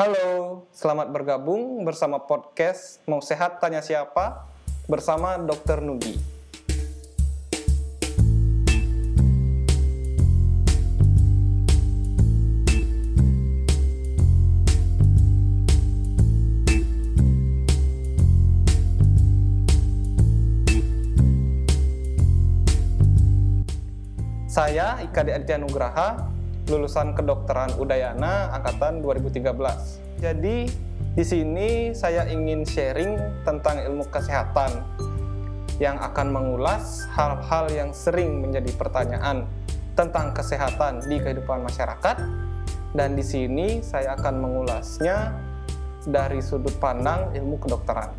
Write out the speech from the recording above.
Halo, selamat bergabung bersama podcast Mau Sehat Tanya Siapa bersama Dr. Nugi. Saya Ika Aditya Nugraha, lulusan kedokteran Udayana angkatan 2013. Jadi di sini saya ingin sharing tentang ilmu kesehatan yang akan mengulas hal-hal yang sering menjadi pertanyaan tentang kesehatan di kehidupan masyarakat dan di sini saya akan mengulasnya dari sudut pandang ilmu kedokteran.